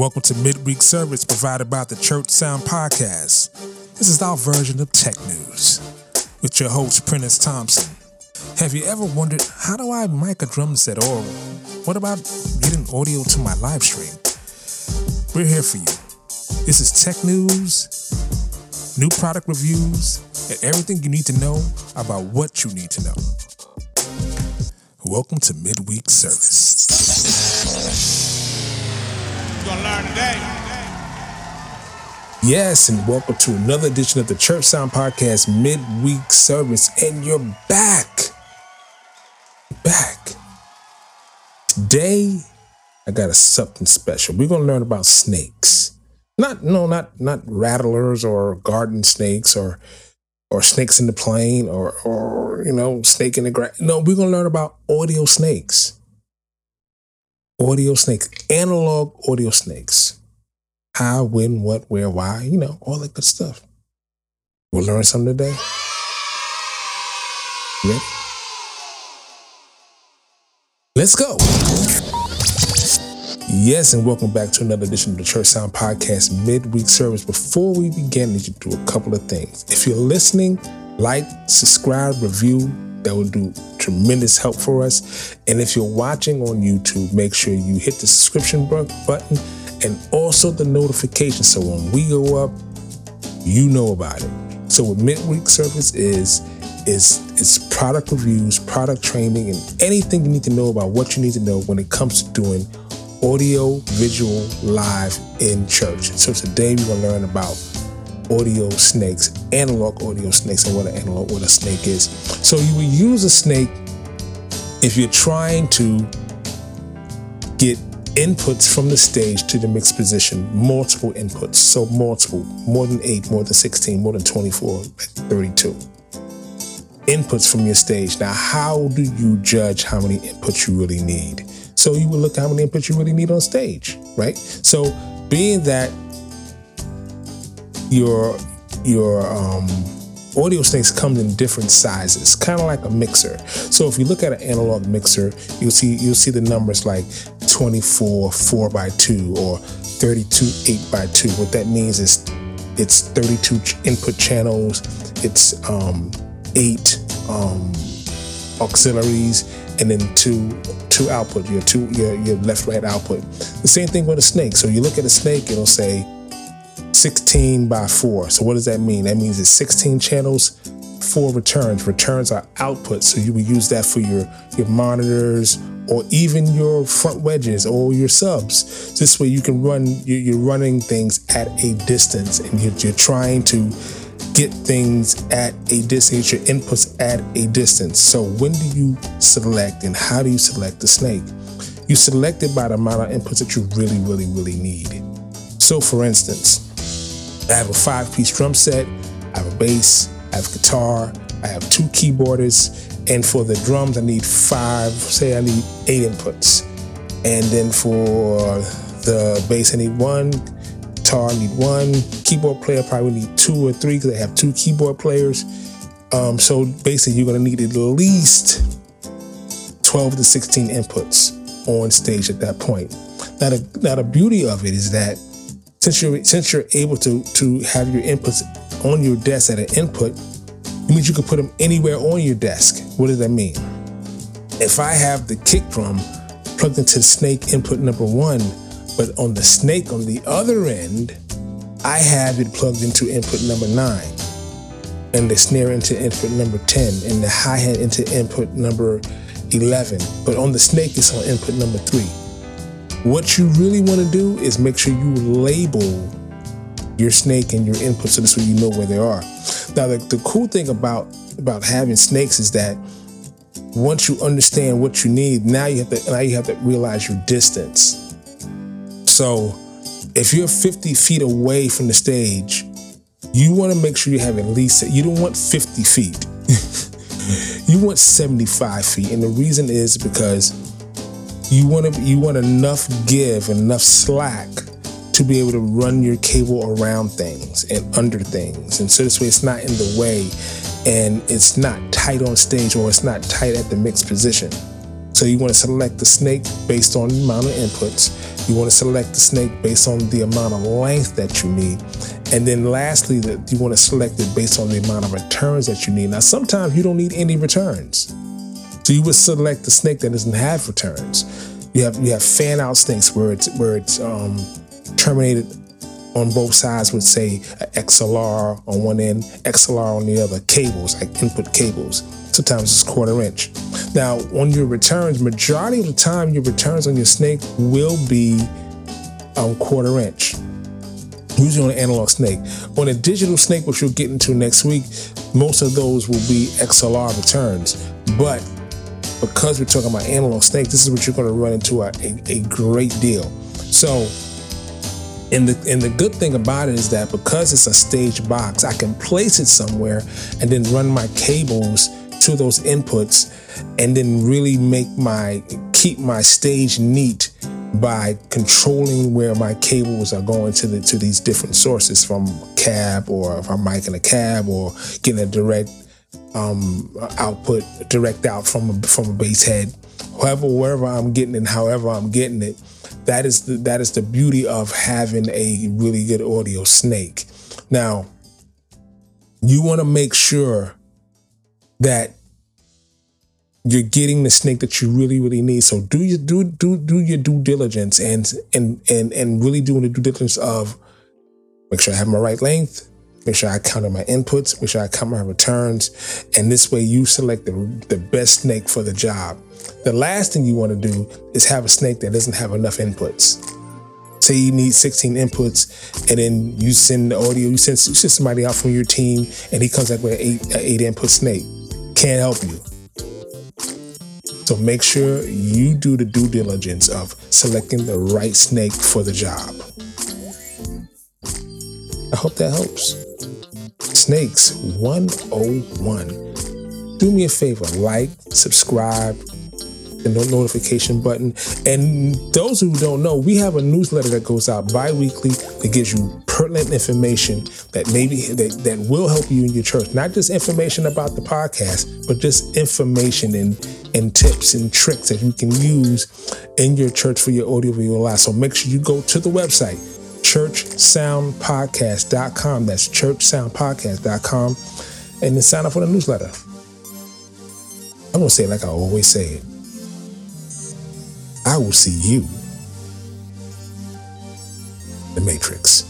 Welcome to Midweek Service provided by the Church Sound Podcast. This is our version of tech news with your host, Prentiss Thompson. Have you ever wondered how do I mic a drum set or what about getting audio to my live stream? We're here for you. This is tech news, new product reviews, and everything you need to know about what you need to know. Welcome to Midweek Service. Gonna learn today. Yes, and welcome to another edition of the Church Sound Podcast Midweek Service. And you're back. Back. Today, I got a something special. We're gonna learn about snakes. Not no, not not rattlers or garden snakes or or snakes in the plane or or you know, snake in the grass. No, we're gonna learn about audio snakes. Audio snakes, analog audio snakes how, when, what, where, why, you know, all that good stuff. We'll learn something today. Ready? Let's go. Yes, and welcome back to another edition of the Church Sound Podcast midweek service. Before we begin, I need you to do a couple of things. If you're listening, like, subscribe, review, that would do tremendous help for us. And if you're watching on YouTube, make sure you hit the subscription button and also the notification. So when we go up, you know about it. So what midweek service is is is product reviews, product training, and anything you need to know about what you need to know when it comes to doing audio, visual, live in church. So today we're gonna learn about audio snakes, analog audio snakes, and what an analog what a snake is. So you would use a snake if you're trying to get inputs from the stage to the mixed position, multiple inputs. So multiple, more than eight, more than 16, more than 24, like 32. Inputs from your stage. Now, how do you judge how many inputs you really need? So you will look at how many inputs you really need on stage, right? So being that your your um audio snakes come in different sizes, kind of like a mixer. So if you look at an analog mixer, you'll see you'll see the numbers like 24 4 by 2 or 32 8 by 2. What that means is it's 32 input channels, it's um, eight um, auxiliaries, and then two two output, your two your, your left right output. The same thing with a snake. So you look at a snake, it'll say 16 by 4. So what does that mean? That means it's 16 channels, four returns. Returns are output. So you would use that for your your monitors or even your front wedges or your subs. This way you can run, you're running things at a distance and you're, you're trying to get things at a distance, your inputs at a distance. So when do you select and how do you select the snake? You select it by the amount of inputs that you really, really, really need. So for instance, I have a five piece drum set, I have a bass, I have guitar, I have two keyboardists, and for the drums, I need five, say I need eight inputs. And then for the bass, I need one, guitar, I need one, keyboard player probably need two or three because I have two keyboard players. Um, so basically, you're gonna need at least 12 to 16 inputs on stage at that point. Now, the, now the beauty of it is that since you're since you're able to to have your inputs on your desk at an input, it means you can put them anywhere on your desk. What does that mean? If I have the kick drum plugged into the snake input number one, but on the snake on the other end, I have it plugged into input number nine, and the snare into input number 10, and the hi hat into input number 11. But on the snake, it's on input number three. What you really want to do is make sure you label your snake and your input so this way you know where they are. Now, the, the cool thing about about having snakes is that once you understand what you need, now you have to now you have to realize your distance. So, if you're 50 feet away from the stage, you want to make sure you have at least you don't want 50 feet. you want 75 feet, and the reason is because you want to you want enough give, enough slack to be able to run your cable around things and under things. And so this way it's not in the way and it's not tight on stage or it's not tight at the mixed position. So you want to select the snake based on the amount of inputs. You want to select the snake based on the amount of length that you need. And then lastly, that you want to select it based on the amount of returns that you need. Now, sometimes you don't need any returns. So you would select the snake that doesn't have returns. You have you have fan out snakes where it's where it's um, terminated on both sides with say XLR on one end, XLR on the other, cables like input cables. Sometimes it's quarter inch. Now on your returns, majority of the time your returns on your snake will be um, quarter inch. Usually on an analog snake. On a digital snake, which we'll get into next week, most of those will be XLR returns. But because we're talking about analog snake, this is what you're going to run into a, a, a great deal. So, and the and the good thing about it is that because it's a stage box, I can place it somewhere and then run my cables to those inputs and then really make my keep my stage neat by controlling where my cables are going to the to these different sources from cab or if I'm mic in a cab or getting a direct um, output direct out from a, from a bass head, however wherever I'm getting it, however I'm getting it. That is the that is the beauty of having a really good audio snake. Now, you want to make sure that you're getting the snake that you really really need. So do you do do do your due diligence and and and and really doing the due diligence of make sure I have my right length, Make sure I counted my inputs, make sure I count my returns. And this way you select the, the best snake for the job. The last thing you want to do is have a snake that doesn't have enough inputs. Say you need 16 inputs, and then you send the audio, you send, you send somebody out from your team, and he comes back with an eight, an eight input snake. Can't help you. So make sure you do the due diligence of selecting the right snake for the job. I hope that helps. Snakes 101. Do me a favor, like, subscribe, and the notification button. And those who don't know, we have a newsletter that goes out bi-weekly that gives you pertinent information that maybe that, that will help you in your church. Not just information about the podcast, but just information and and tips and tricks that you can use in your church for your audio video life. So make sure you go to the website churchsoundpodcast.com. That's churchsoundpodcast.com. And then sign up for the newsletter. I'm going to say it like I always say it. I will see you, the Matrix.